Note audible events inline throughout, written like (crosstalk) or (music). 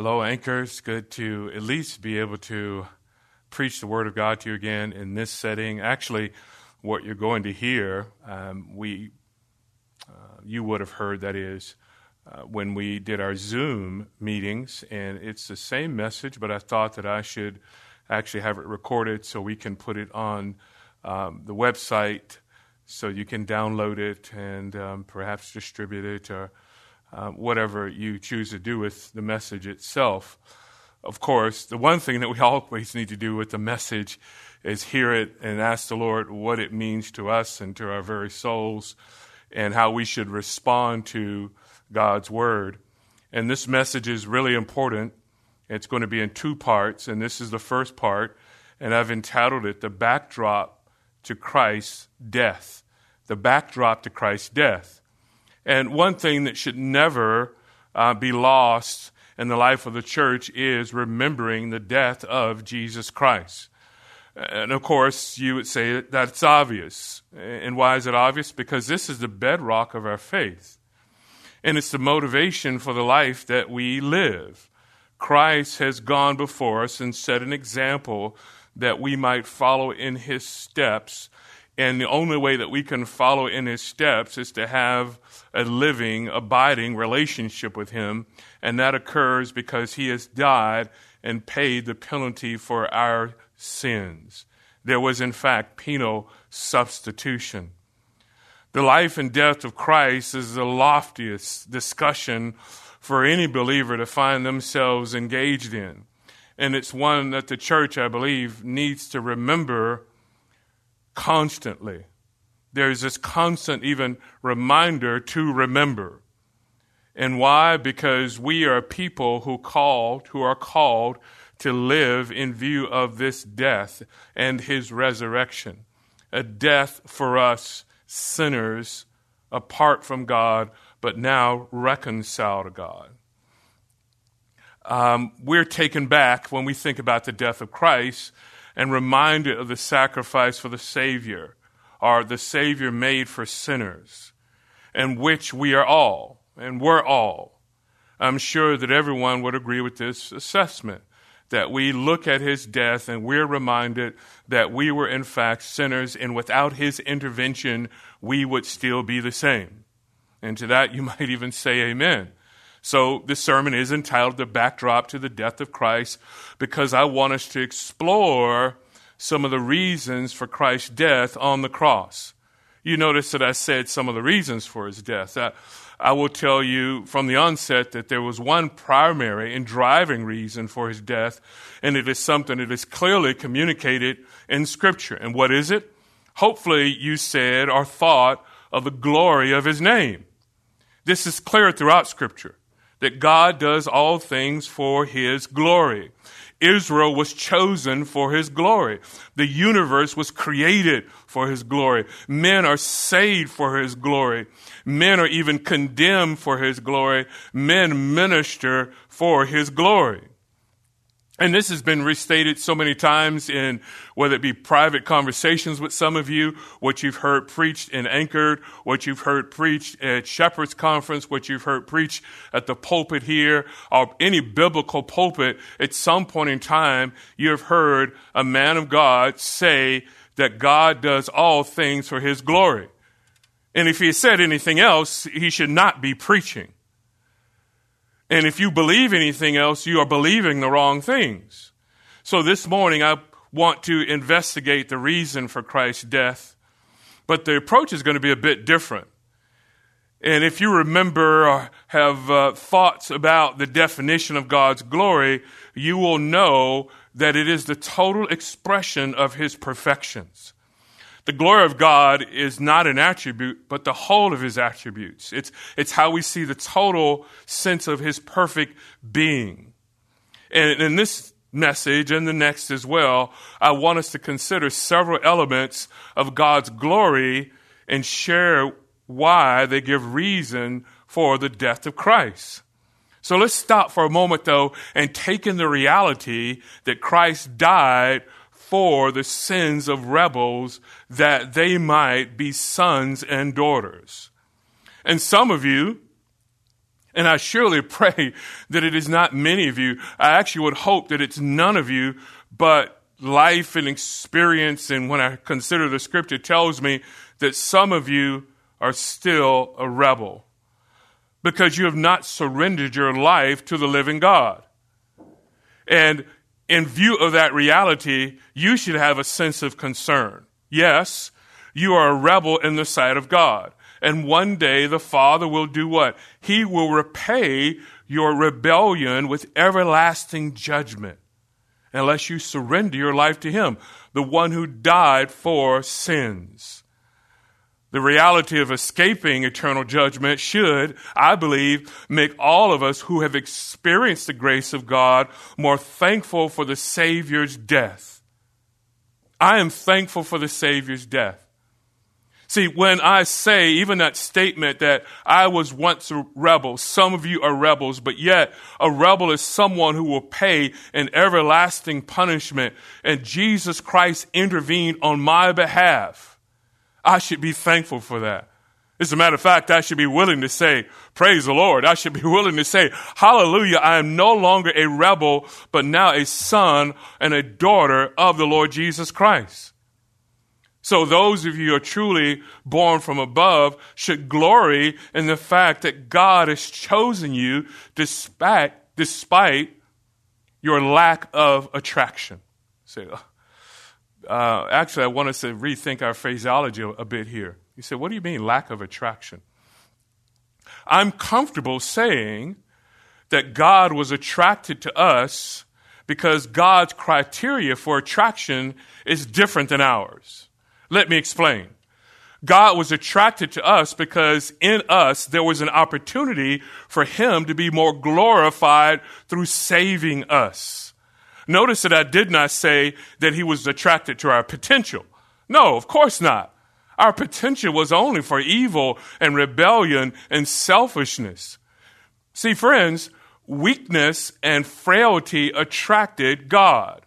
Hello, anchors. Good to at least be able to preach the Word of God to you again in this setting. Actually, what you're going to hear, um, we, uh, you would have heard that is uh, when we did our Zoom meetings, and it's the same message, but I thought that I should actually have it recorded so we can put it on um, the website so you can download it and um, perhaps distribute it or uh, whatever you choose to do with the message itself. Of course, the one thing that we (laughs) always need to do with the message is hear it and ask the Lord what it means to us and to our very souls and how we should respond to God's word. And this message is really important. It's going to be in two parts, and this is the first part, and I've entitled it The Backdrop to Christ's Death. The Backdrop to Christ's Death. And one thing that should never uh, be lost in the life of the church is remembering the death of Jesus Christ. And of course, you would say that's obvious. And why is it obvious? Because this is the bedrock of our faith. And it's the motivation for the life that we live. Christ has gone before us and set an example that we might follow in his steps and the only way that we can follow in his steps is to have a living, abiding relationship with him. And that occurs because he has died and paid the penalty for our sins. There was, in fact, penal substitution. The life and death of Christ is the loftiest discussion for any believer to find themselves engaged in. And it's one that the church, I believe, needs to remember constantly. There's this constant, even reminder to remember. And why? Because we are people who called, who are called to live in view of this death and his resurrection. A death for us sinners apart from God, but now reconciled to God. Um, we're taken back when we think about the death of Christ and reminded of the sacrifice for the Savior, or the Savior made for sinners, and which we are all, and we're all. I'm sure that everyone would agree with this assessment that we look at his death and we're reminded that we were in fact sinners, and without his intervention, we would still be the same. And to that, you (laughs) might even say amen. So, this sermon is entitled The Backdrop to the Death of Christ because I want us to explore some of the reasons for Christ's death on the cross. You notice that I said some of the reasons for his death. I, I will tell you from the onset that there was one primary and driving reason for his death, and it is something that is clearly communicated in Scripture. And what is it? Hopefully, you said or thought of the glory of his name. This is clear throughout Scripture that God does all things for his glory. Israel was chosen for his glory. The universe was created for his glory. Men are saved for his glory. Men are even condemned for his glory. Men minister for his glory. And this has been restated so many times in whether it be private conversations with some of you, what you've heard preached in Anchored, what you've heard preached at Shepherd's Conference, what you've heard preached at the pulpit here, or any biblical pulpit. At some point in time, you have heard a man of God say that God does all things for his glory. And if he said anything else, he should not be preaching. And if you believe anything else, you are believing the wrong things. So this morning, I want to investigate the reason for Christ's death, but the approach is going to be a bit different. And if you remember or have uh, thoughts about the definition of God's glory, you will know that it is the total expression of His perfections. The glory of God is not an attribute, but the whole of his attributes. It's, it's how we see the total sense of his perfect being. And in this message and the next as well, I want us to consider several elements of God's glory and share why they give reason for the death of Christ. So let's stop for a moment though and take in the reality that Christ died for the sins of rebels that they might be sons and daughters. And some of you, And I surely (laughs) pray that it is not many of you. I actually would hope that it's none of you, but life and experience, and when I consider the scripture, tells me that some of you are still a rebel because you have not surrendered your life to the living God. And in view of that reality, you should have a sense of concern. Yes, you are a rebel in the sight of God. And one day the Father will do what? He will repay your rebellion with everlasting judgment unless you surrender your life to Him, the one who died for sins. The reality of escaping eternal judgment should, I believe, make all of us who have experienced the grace of God more thankful for the Savior's death. I am thankful for the Savior's death. See, when I say even that statement that I was once a rebel, some of you are rebels, but yet a rebel is someone who will pay an everlasting punishment, and Jesus Christ intervened on my behalf. I should be thankful for that. As a matter of fact, I should be willing to say, Praise the Lord. I should be (laughs) willing to say, Hallelujah. I am no longer a rebel, but now a son and a daughter of the Lord Jesus Christ. So those of you who are truly born from above should glory in the fact that God has chosen you despite, despite your lack of attraction. Say, uh, actually, I want us to rethink our phraseology a, bit here. You say, what do you mean lack of attraction? I'm comfortable saying that God was attracted to us because God's criteria for attraction is different than ours. Let me explain. God was attracted to us because in us there was an opportunity for Him to be more glorified through saving us. Notice that I did not say that He was attracted to our potential. No, of course not. Our potential was only for evil and rebellion and selfishness. See, friends, weakness and frailty attracted God.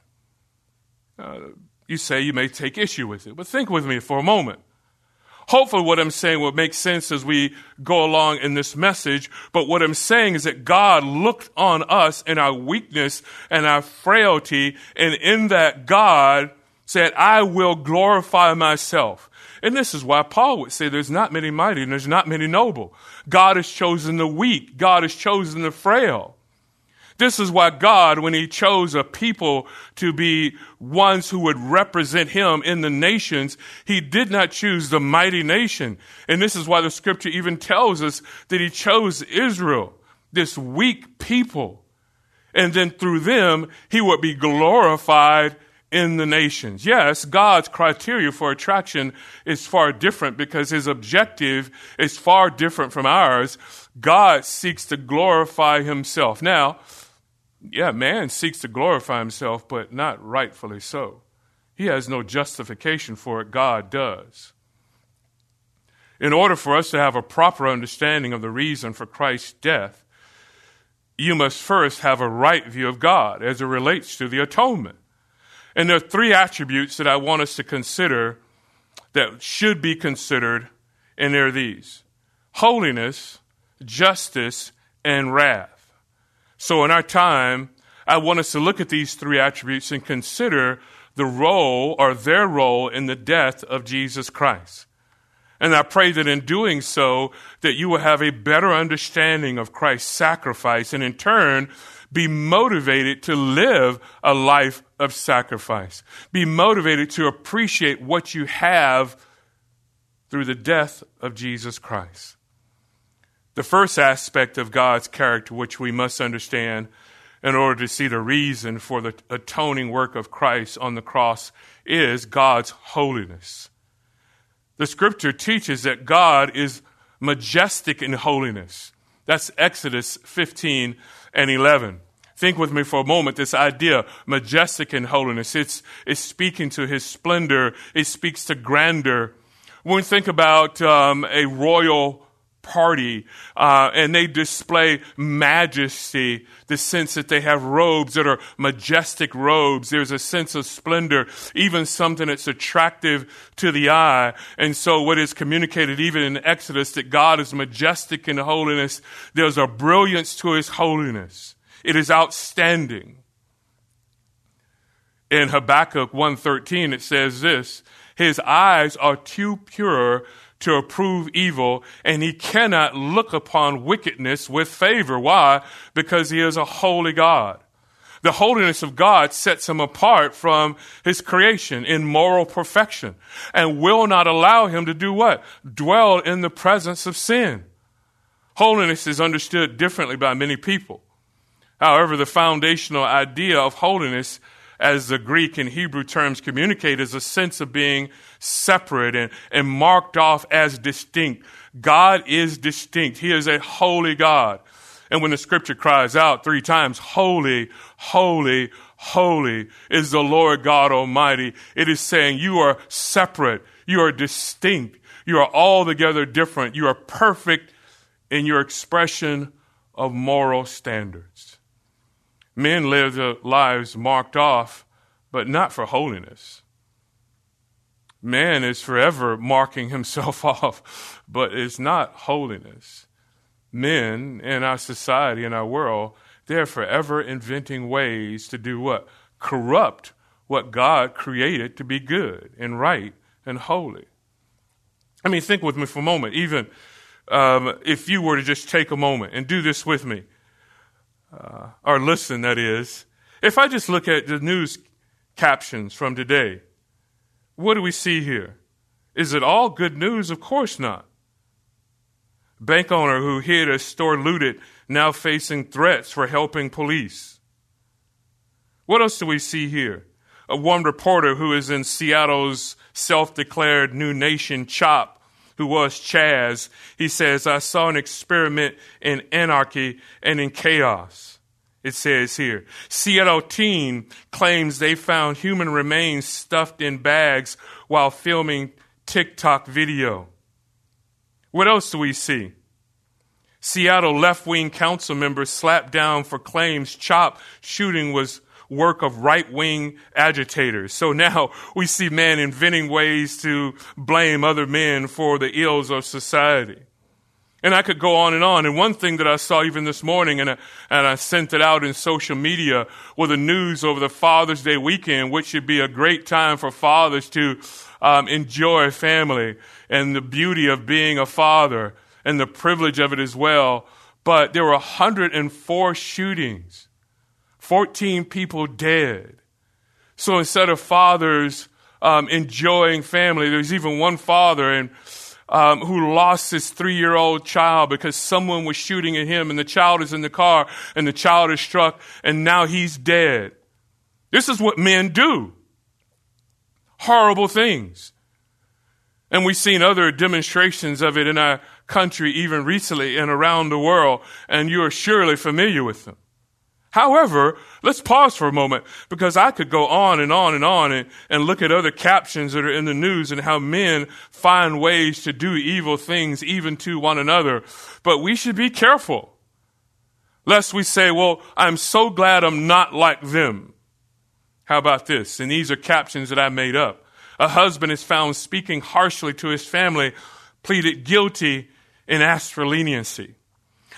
Uh, you say you may take issue with it. But think with me for a moment. Hopefully, what I'm saying will make sense as we go along in this message. But what I'm saying is that God looked on us in our weakness and our frailty, and in that, God said, I will glorify myself. And this is why Paul would say there's not many mighty and there's not many noble. God has chosen the weak, God has chosen the frail. This is why God, when He chose a people to be ones who would represent Him in the nations, He did not choose the mighty nation. And this is why the scripture even tells us that He chose Israel, this weak people. And then through them, He would be glorified in the nations. Yes, God's criteria for attraction is far different because His objective is far different from ours. God seeks to glorify Himself. Now, yeah, man seeks to glorify himself, but not rightfully so. He has no justification for it, God does. In order for us to have a proper understanding of the reason for Christ's death, you must first have a right view of God as it relates to the atonement. And there are three attributes that I want us to consider that should be considered, and they're these holiness, justice, and wrath. So, in our time, I want us to look at these three attributes and consider the role or their role in the death of Jesus Christ. And I pray that in doing so, that you will have a better understanding of Christ's sacrifice and in turn be motivated to live a life of sacrifice. Be motivated to appreciate what you have through the death of Jesus Christ. The first aspect of God's character, which we must understand in order to see the reason for the atoning work of Christ on the cross, is God's holiness. The scripture teaches that God is majestic in holiness. That's Exodus 15 and 11. Think with me for a moment this idea, majestic in holiness. It's, it's speaking to his splendor, it speaks to grandeur. When we think about um, a royal party uh, and they display majesty the sense that they have robes that are majestic robes. There's a sense of splendor even something that's attractive to the eye. And so what is communicated even in exodus that god is majestic in holiness there's a brilliance to his holiness. It is outstanding. In habakkuk 1.13 it says this his eyes are too pure to approve evil, and he cannot look upon wickedness with favor. Why? Because he is a holy God. The holiness of God sets him apart from his creation in moral perfection and will not allow him to do what? Dwell in the presence of sin. Holiness is understood differently by many people. However, the foundational idea of holiness as the Greek and Hebrew terms communicate, is a sense of being separate and, and marked off as distinct. God is distinct. He is a holy God. And when the scripture cries out three times, holy, holy, holy is the Lord God Almighty, it is saying you are separate. You are distinct. You are altogether different. You are perfect in your expression of moral standards. Men live their lives marked off, but not for holiness. Man is forever marking himself (laughs) off, but it's not holiness. Men in our society, in our world, they're forever inventing ways to do what? Corrupt what God created to be good and right and holy. I mean, think with me for a moment. Even um, if you were to just take a moment and do this with me, uh, or listen, that is, if I just look at the news captions from today, what do we see here? Is it all good news? Of course not. Bank owner who hid a store looted now facing threats for helping police. What else do we see here? A one reporter who is in Seattle's self declared new nation CHOP who was Chaz, he says, I saw an experiment in anarchy and in chaos. It says here, Seattle teen claims they found human remains stuffed in bags while filming TikTok video. What else do we see? Seattle left wing council members slapped down for claims CHOP shooting was work of right wing agitators. So now we see men inventing ways to blame other men for the ills of society. And I could go on and on. And one thing that I saw even this morning, and I, and I sent it out in social media, was the news over the Father's Day weekend, which should be a great time for fathers to um, enjoy family and the beauty of being a father and the privilege of it as well. But there were 104 shootings 14 people dead. So instead of fathers um, enjoying family, there's even one father and um, who lost his three-year-old child because someone was shooting at him, and the child is in the car, and the child is struck, and now he's dead. This is what men do. Horrible things. And we've seen other demonstrations of it in our country, even recently and around the world, and you are surely familiar with them. However, let's pause for a moment because I could go on and on and on and, and look at other captions that are in the news and how men find ways to do evil things even to one another. But we should be careful lest we say, well, I'm so glad I'm not like them. How about this? And these are captions that I made up. A husband is found speaking harshly to his family, pleaded guilty, and asked for leniency.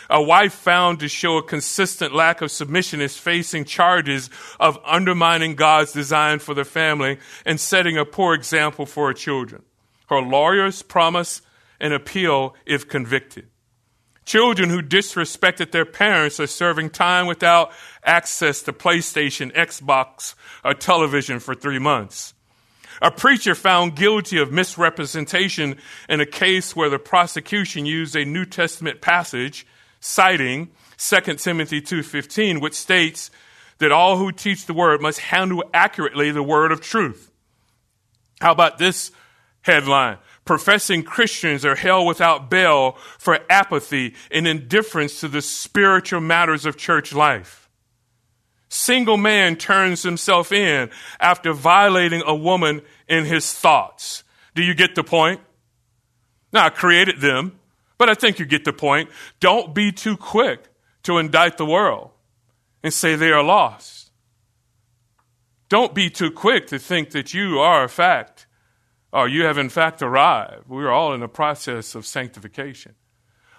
A wife found to show a consistent lack of submission is facing charges of undermining God's design for the family and setting a poor example for her children. Her lawyers promise an appeal if convicted. Children who disrespected their parents are serving time without access to PlayStation, Xbox, or television for three months. A preacher found guilty of misrepresentation in a case where the prosecution used a New Testament passage citing 2 Timothy 2:15 which states that all who teach the word must handle accurately the word of truth. How about this headline? Professing Christians are held without bail for apathy and indifference to the spiritual matters of church life. Single man turns himself in after violating a woman in his thoughts. Do you get the point? Now, I created them But I think you get the point. Don't be too quick to indict the world and say they are lost. Don't be too quick to think that you are a fact or you have in fact arrived. We're all in a process of sanctification.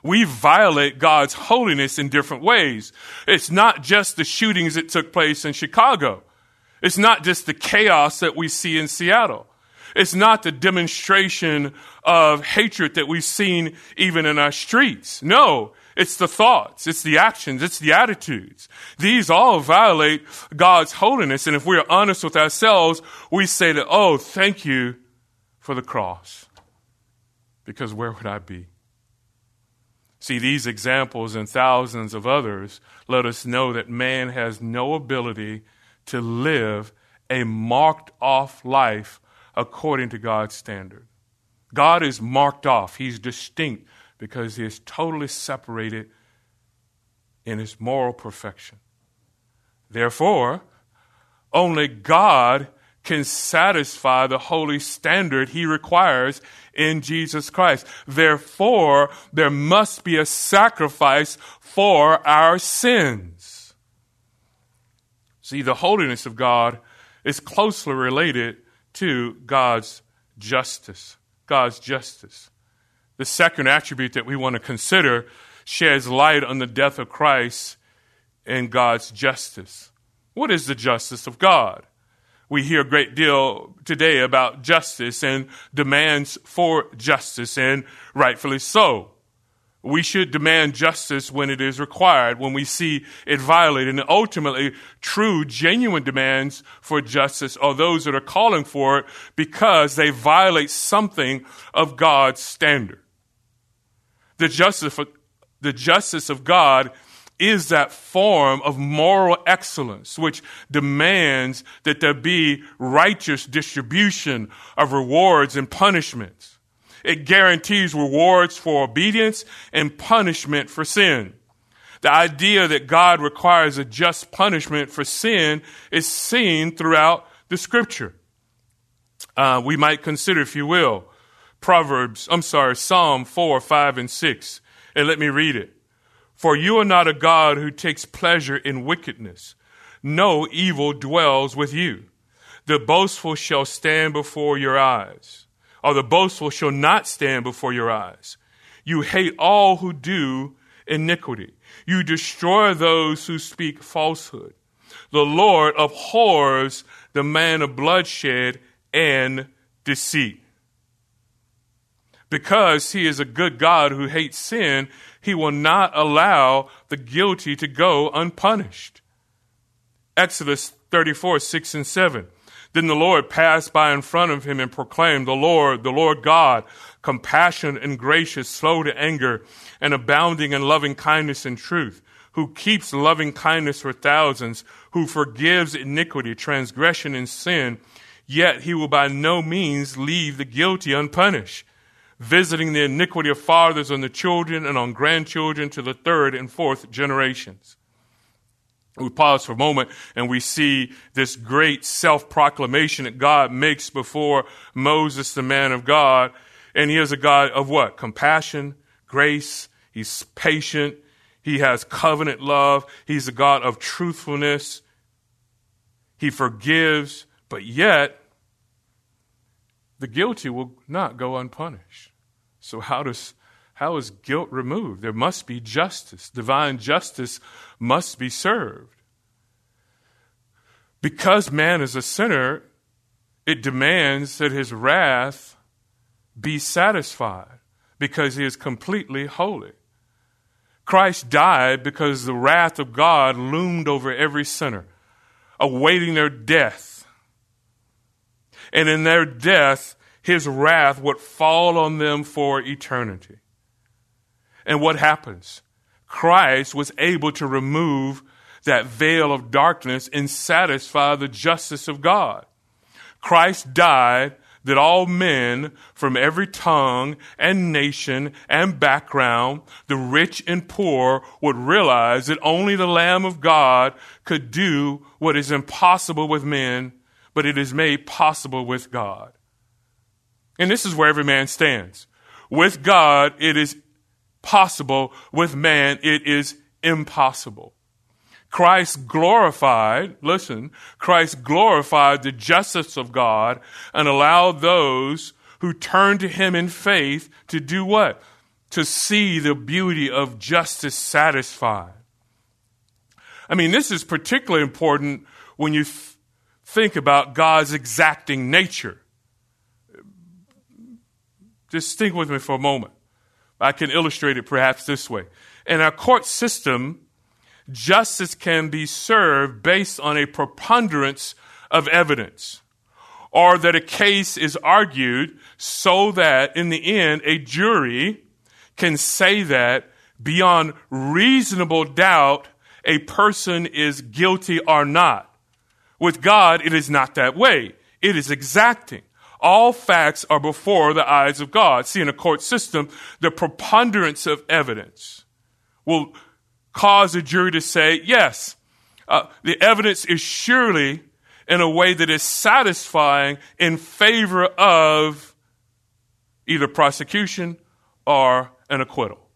We violate God's holiness in different ways. It's not just the shootings that took place in Chicago. It's not just the chaos that we see in Seattle. It's not the demonstration of hatred that we've seen even in our streets. No, it's the thoughts, it's the actions, it's the attitudes. These all violate God's holiness. And if we're honest with ourselves, we say that, oh, thank you for the cross. Because where would I be? See, these examples and thousands of others let us know that man has no ability to live a marked off life according to God's standard. God is marked off, He's distinct because He is totally separated in His moral perfection. Therefore, only God can satisfy the holy standard He requires in Jesus Christ. Therefore, there must be a sacrifice for our sins. See, the holiness of God is closely related to God's justice. God's justice. The second attribute that we want to consider sheds light on the death of Christ and God's justice. What is the justice of God? We hear a great deal today about justice and demands for justice, and rightfully so. We should demand justice when it is required, when we see it violated. And ultimately, true, genuine demands for justice are those that are calling for it because they violate something of God's standard. The justice, the justice of God is that form of moral excellence which demands that there be righteous distribution of rewards and punishments. It guarantees rewards for obedience and punishment for sin. The idea that God requires a just punishment for sin is seen throughout the scripture. Uh, we might consider, if you will, Proverbs, I'm sorry, Psalm 4, 5, and 6. And let me read it. For you are not a God who takes pleasure in wickedness. No evil dwells with you. The boastful shall stand before your eyes or the boastful shall not stand before your eyes. You hate all who do iniquity. You destroy those who speak falsehood. The Lord abhors the man of bloodshed and deceit. Because he is a good God who hates sin, he will not allow the guilty to go unpunished. Exodus 34, 6 and 7. Then the Lord passed by in front of him and proclaimed, The Lord, the Lord God, compassionate and gracious, slow to anger, and abounding in loving kindness and truth, who keeps loving kindness for thousands, who forgives iniquity, transgression, and sin, yet he will by no means leave the guilty unpunished, visiting the iniquity of fathers on the children and on grandchildren to the third and fourth generations we pause for a moment and we see this great self proclamation that God makes before Moses, the man of God. And he is a God of what? Compassion, grace. He's patient. He has covenant love. He's a God of truthfulness. He forgives, but yet the guilty will not go unpunished. So, how does how is guilt removed? There must be justice. Divine justice must be served. Because man is a sinner, it demands that his wrath be satisfied because he is completely holy. Christ died because the wrath of God loomed over every sinner, awaiting their death. And in their death, his wrath would fall on them for eternity. And what happens? Christ was able to remove that veil of darkness and satisfy the justice of God. Christ died that all men from every tongue and nation and background, the rich and poor, would realize that only the Lamb of God could do what is impossible with men, but it is made possible with God. And this is where every man stands. With God, it is possible, with man it is impossible. Christ glorified, listen, Christ glorified the justice of God and allowed those who turn to him in faith to do what? To see the beauty of justice satisfied. I mean, this is particularly important when you th- think about God's exacting nature. Just think with me for a moment. I can illustrate it perhaps this way. In our court system, justice can be served based on a preponderance of evidence, or that a case is argued so that in the end a jury can say that beyond reasonable doubt a person is guilty or not. With God, it is not that way. It is exacting. All facts are before the eyes of God. See, in a court system, the preponderance of evidence will cause a jury to say, yes, uh, the evidence is surely in a way that is satisfying in favor of either prosecution or an acquittal.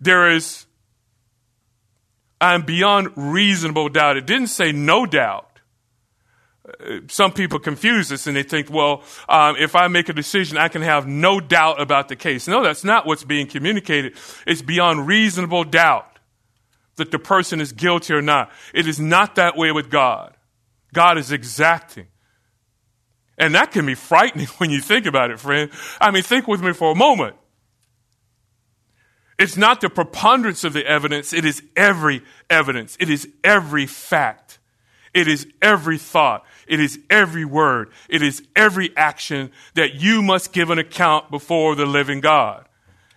There is, I'm beyond reasonable doubt. It didn't say no doubt some people confuse this and they think, well, um, if I make a decision, I can have no doubt about the case. No, that's not what's being communicated. It's beyond reasonable doubt that the person is guilty or not. It is not that way with God. God is exacting. And that can be frightening (laughs) when you think about it, friend. I mean, think with me for a moment. It's not the preponderance of the evidence, it is every evidence, it is every fact. It is every thought. It is every word. It is every action that you must give an account before the living God.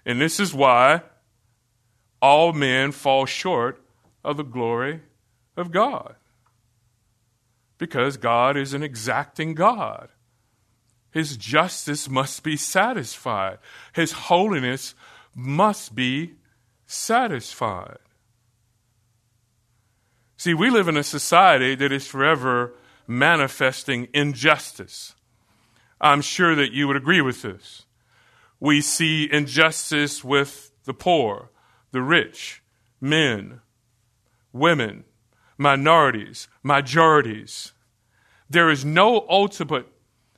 And this is why all men fall short of the glory of God. Because God is an exacting God. His justice must be satisfied. His holiness must be satisfied. See, we live in a society that is forever manifesting injustice. I'm sure that you would agree with this. We see injustice with the poor, the rich, men, women, minorities, majorities. There is no ultimate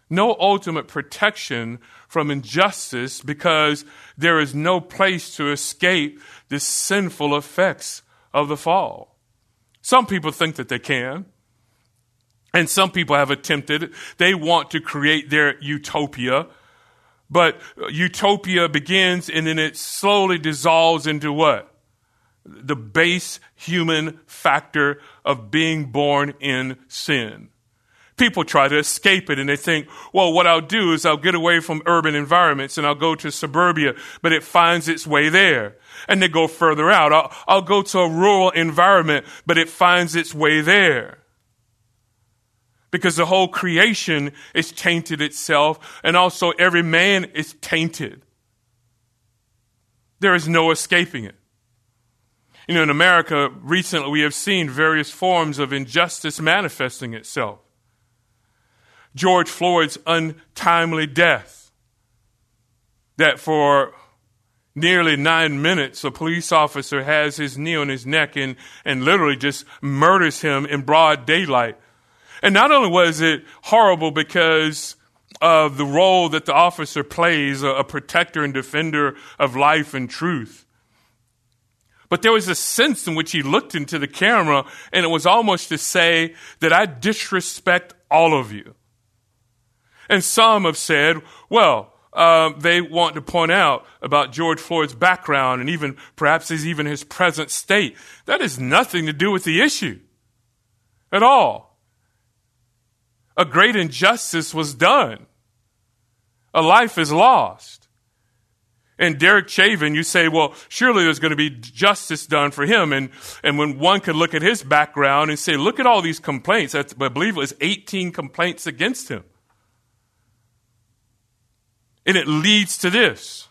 no ultimate protection from injustice because there is no place to escape the sinful effects of the fall. Some people think that they can. And some people have attempted. They want to create their utopia. But uh, utopia begins and then it slowly dissolves into what? The base human factor of being born in sin. People try to escape it and they think, well, what I'll do is I'll get away from urban environments and I'll go to suburbia, but it finds its way there and they go further out. I'll, I'll go to a rural environment, but it finds its way there. Because the whole creation is tainted itself, and also every man is tainted. There is no escaping it. You know, in America, recently we have seen various forms of injustice manifesting itself. George Floyd's untimely death, that for nearly nine minutes, a police officer has his knee on his neck and, and literally just murders him in broad daylight. And not only was it horrible because of the role that the officer plays, a, a protector and defender of life and truth, but there was a sense in which he looked into the camera and it was almost to say that I disrespect all of you. And some have said, well, um, they want to point out about George Floyd's background and even perhaps his, even his present state. That has nothing to do with the issue at all. A great injustice was done. A life is lost. And Derek Chauvin, you say, well, surely there's going to be justice done for him. And, and when one could look at his background and say, look at all these complaints, I believe it was 18 complaints against him. And it leads to this.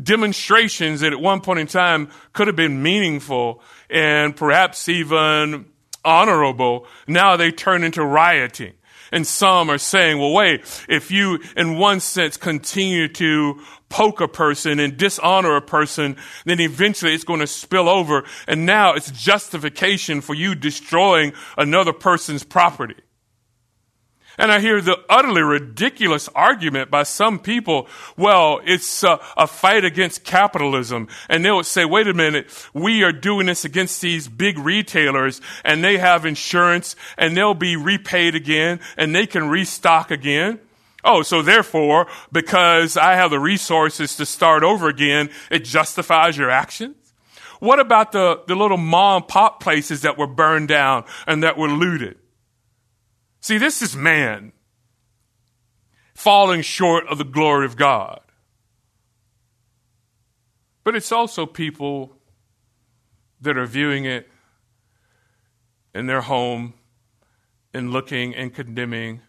Demonstrations that at one point in time could have been meaningful and perhaps even honorable, now they turn into rioting. And some are saying, well, wait, if you, in one sense, continue to poke a person and dishonor a person, then eventually it's going to spill over. And now it's justification for you destroying another person's property. And I hear the utterly ridiculous argument by some people, well, it's a, a, fight against capitalism. And they would say, wait a minute, we are doing this against these big retailers and they have insurance and they'll be repaid again and they can restock again. Oh, so therefore, because I have the resources to start over again, it justifies your actions? What about the, the little mom and pop places that were burned down and that were looted? See, this is man falling short of the glory of God. But it's also people that are viewing it in their home and looking and condemning,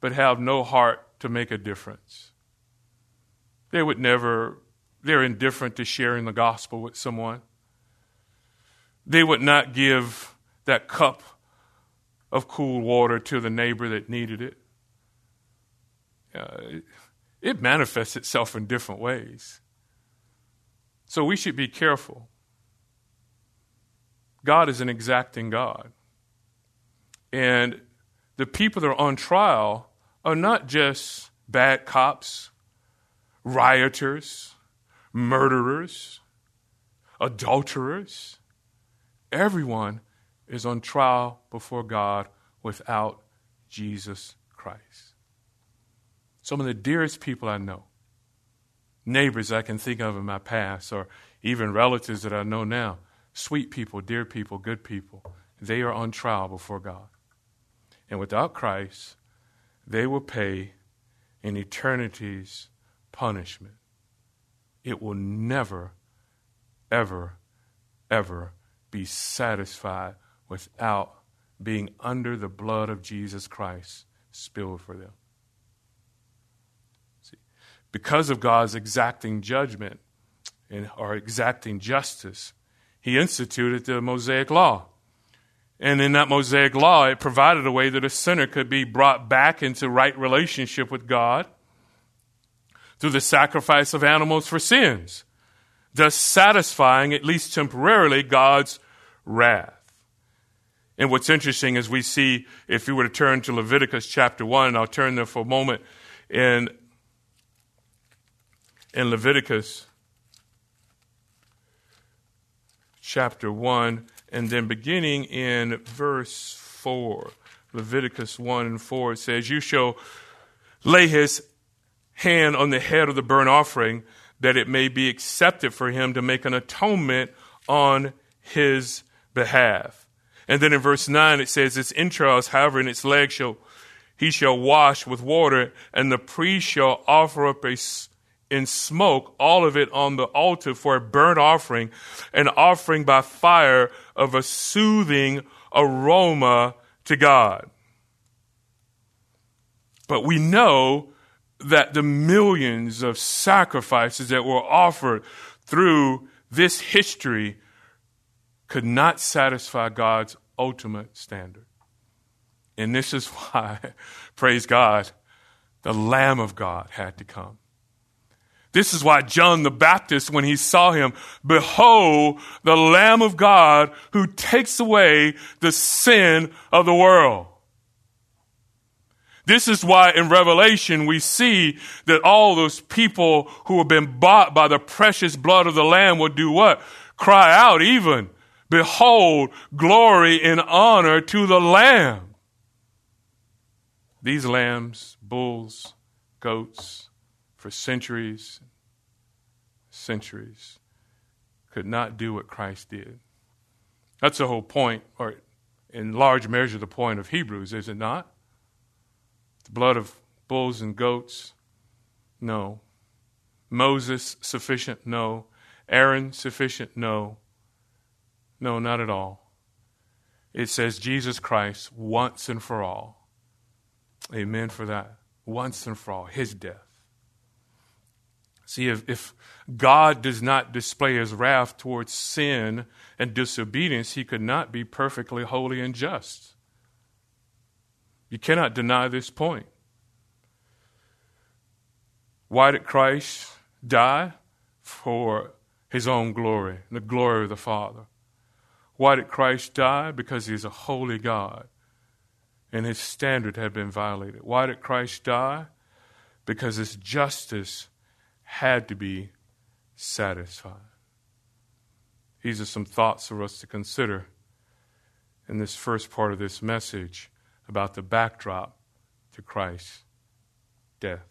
but have no heart to make a difference. They would never, they're indifferent to sharing the gospel with someone. They would not give that cup of cool water to the neighbor that needed it. Uh, it manifests itself in different ways. So we should be careful. God is an exacting God. And the people that are on trial are not just bad cops, rioters, murderers, adulterers. Everyone is on trial before God without Jesus Christ. Some of the dearest people I know, neighbors I can think of in my past, or even relatives that I know now, sweet people, dear people, good people, they are on trial before God. And without Christ, they will pay in eternity's punishment. It will never, ever, ever be satisfied without being under the blood of Jesus Christ spilled for them. See, because of God's exacting judgment and, or exacting justice, He instituted the Mosaic Law. And in that Mosaic Law, it provided a way that a sinner could be brought back into right relationship with God through the sacrifice of animals for sins, thus satisfying, at least temporarily, God's wrath. And what's interesting is we see, if you were to turn to Leviticus chapter 1, I'll turn there for a moment, in, in Leviticus chapter 1, and then beginning in verse 4, Leviticus 1 and 4, it says, You shall lay his hand on the head of the burnt offering, that it may be accepted for him to make an atonement on his behalf. And then in verse 9 it says, Its entrails, however, in its legs shall he shall wash with water, and the priest shall offer up a, in smoke all of it on the altar for a burnt offering, an offering by fire of a soothing aroma to God. But we know that the millions of sacrifices that were offered through this history could not satisfy God's ultimate standard. And this is (laughs) why, praise God, the Lamb of God had to come. This is why John the Baptist, when he saw him, behold, the Lamb of God who takes away the sin of the world. This is why in Revelation we see that all those people who have been bought by the precious blood of the Lamb will do what? Cry out even, Behold, glory and honor to the Lamb. These lambs, bulls, goats, for centuries, centuries, could not do what Christ did. That's the whole point, or in large measure, the point of Hebrews, is it not? The blood of bulls and goats? No. Moses sufficient? No. Aaron sufficient? No. No, not at all. It says Jesus Christ once and for all. Amen for that. Once and for all, his death. See, if, if God does not display his wrath towards sin and disobedience, he could not be perfectly holy and just. You cannot deny this point. Why did Christ die? For his own glory, the glory of the Father. Why did Christ die? Because he is a holy God and his standard had been violated. Why did Christ die? Because his justice had to be satisfied. These are some thoughts for us to consider in this first part of this message about the backdrop to Christ's death.